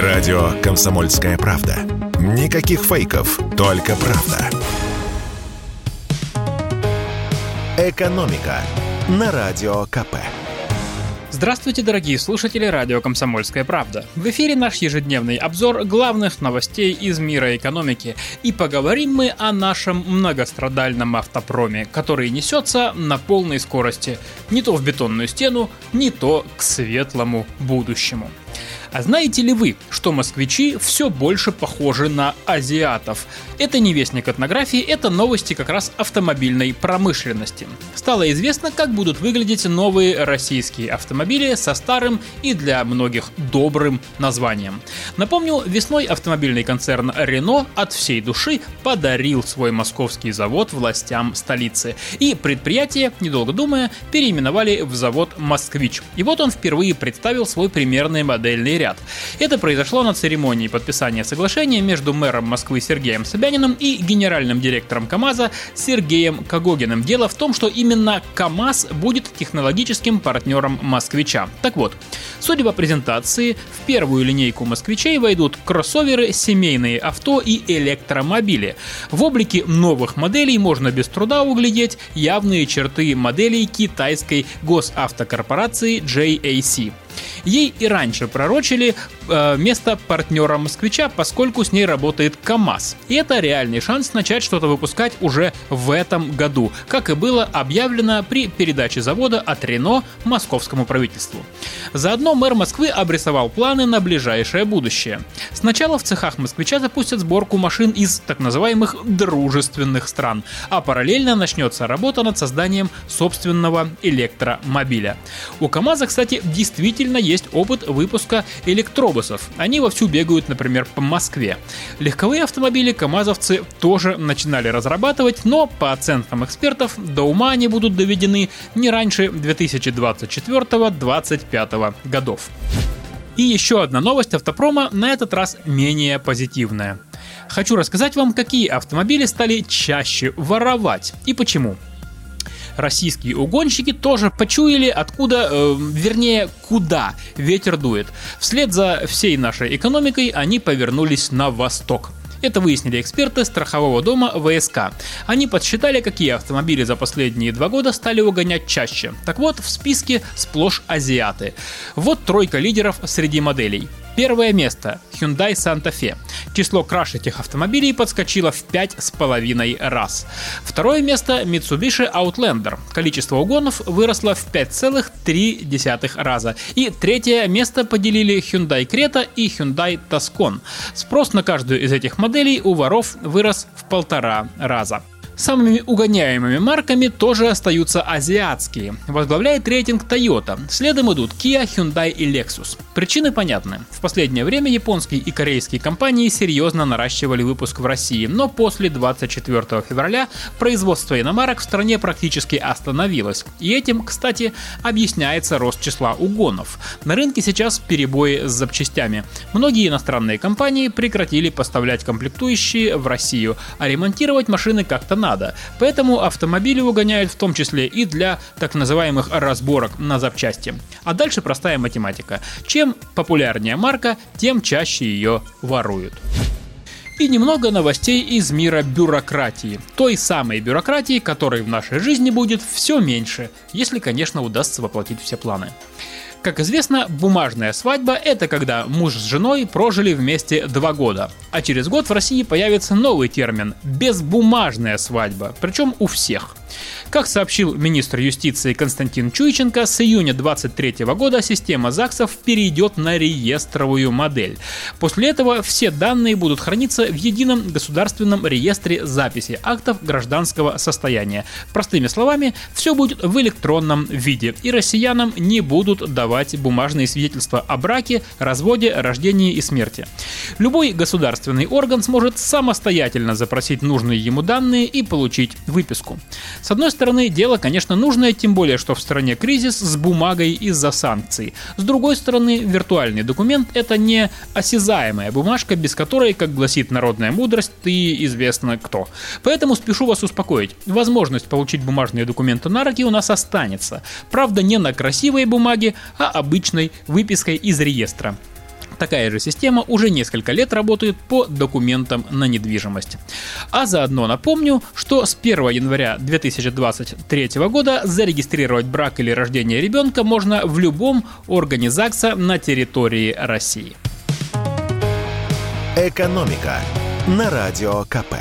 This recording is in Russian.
Радио «Комсомольская правда». Никаких фейков, только правда. «Экономика» на Радио КП. Здравствуйте, дорогие слушатели радио «Комсомольская правда». В эфире наш ежедневный обзор главных новостей из мира экономики. И поговорим мы о нашем многострадальном автопроме, который несется на полной скорости. Не то в бетонную стену, не то к светлому будущему. А знаете ли вы, что москвичи все больше похожи на азиатов? Это не вестник этнографии, это новости как раз автомобильной промышленности. Стало известно, как будут выглядеть новые российские автомобили со старым и для многих добрым названием. Напомню, весной автомобильный концерн Renault от всей души подарил свой московский завод властям столицы. И предприятие, недолго думая, переименовали в завод «Москвич». И вот он впервые представил свой примерный модельный ряд. Это произошло на церемонии подписания соглашения между мэром Москвы Сергеем Собяниным и генеральным директором КАМАЗа Сергеем Кагогиным. Дело в том, что именно КАМАЗ будет технологическим партнером москвича. Так вот, судя по презентации, в первую линейку москвичей войдут кроссоверы, семейные авто и электромобили. В облике новых моделей можно без труда углядеть явные черты моделей китайской госавтокорпорации JAC. Ей и раньше пророчили э, место партнера москвича, поскольку с ней работает КАМАЗ. И это реальный шанс начать что-то выпускать уже в этом году, как и было объявлено при передаче завода от Рено московскому правительству. Заодно мэр Москвы обрисовал планы на ближайшее будущее. Сначала в цехах москвича запустят сборку машин из так называемых дружественных стран, а параллельно начнется работа над созданием собственного электромобиля. У КАМАЗа, кстати, действительно есть опыт выпуска электробусов. Они вовсю бегают, например, по Москве. Легковые автомобили КАМАЗовцы тоже начинали разрабатывать, но по оценкам экспертов до ума они будут доведены не раньше 2024-2025 годов. И еще одна новость автопрома, на этот раз менее позитивная. Хочу рассказать вам, какие автомобили стали чаще воровать и почему российские угонщики тоже почуяли, откуда, э, вернее, куда ветер дует. Вслед за всей нашей экономикой они повернулись на восток. Это выяснили эксперты страхового дома ВСК. Они подсчитали, какие автомобили за последние два года стали угонять чаще. Так вот, в списке сплошь азиаты. Вот тройка лидеров среди моделей. Первое место – Hyundai Santa Fe. Число краш этих автомобилей подскочило в 5,5 раз. Второе место – Mitsubishi Outlander. Количество угонов выросло в 5,3 раза. И третье место поделили Hyundai Creta и Hyundai Tascon. Спрос на каждую из этих моделей у воров вырос в полтора раза. Самыми угоняемыми марками тоже остаются азиатские. Возглавляет рейтинг Toyota. Следом идут Kia, Hyundai и Lexus. Причины понятны. В последнее время японские и корейские компании серьезно наращивали выпуск в России, но после 24 февраля производство иномарок в стране практически остановилось. И этим, кстати, объясняется рост числа угонов. На рынке сейчас перебои с запчастями. Многие иностранные компании прекратили поставлять комплектующие в Россию, а ремонтировать машины как-то надо. Поэтому автомобили угоняют в том числе и для так называемых разборок на запчасти. А дальше простая математика. Чем популярнее марка, тем чаще ее воруют. И немного новостей из мира бюрократии. Той самой бюрократии, которой в нашей жизни будет все меньше, если, конечно, удастся воплотить все планы. Как известно, бумажная свадьба – это когда муж с женой прожили вместе два года. А через год в России появится новый термин – безбумажная свадьба, причем у всех – как сообщил министр юстиции Константин Чуйченко, с июня 2023 года система ЗАГСов перейдет на реестровую модель. После этого все данные будут храниться в едином государственном реестре записи актов гражданского состояния. Простыми словами, все будет в электронном виде, и россиянам не будут давать бумажные свидетельства о браке, разводе, рождении и смерти. Любой государственный орган сможет самостоятельно запросить нужные ему данные и получить выписку. С одной стороны, дело, конечно, нужное, тем более, что в стране кризис с бумагой из-за санкций. С другой стороны, виртуальный документ – это не осязаемая бумажка, без которой, как гласит народная мудрость, ты известно кто. Поэтому спешу вас успокоить. Возможность получить бумажные документы на руки у нас останется. Правда, не на красивой бумаге, а обычной выпиской из реестра. Такая же система уже несколько лет работает по документам на недвижимость. А заодно напомню, что с 1 января 2023 года зарегистрировать брак или рождение ребенка можно в любом органе ЗАГСа на территории России. «Экономика» на Радио КП.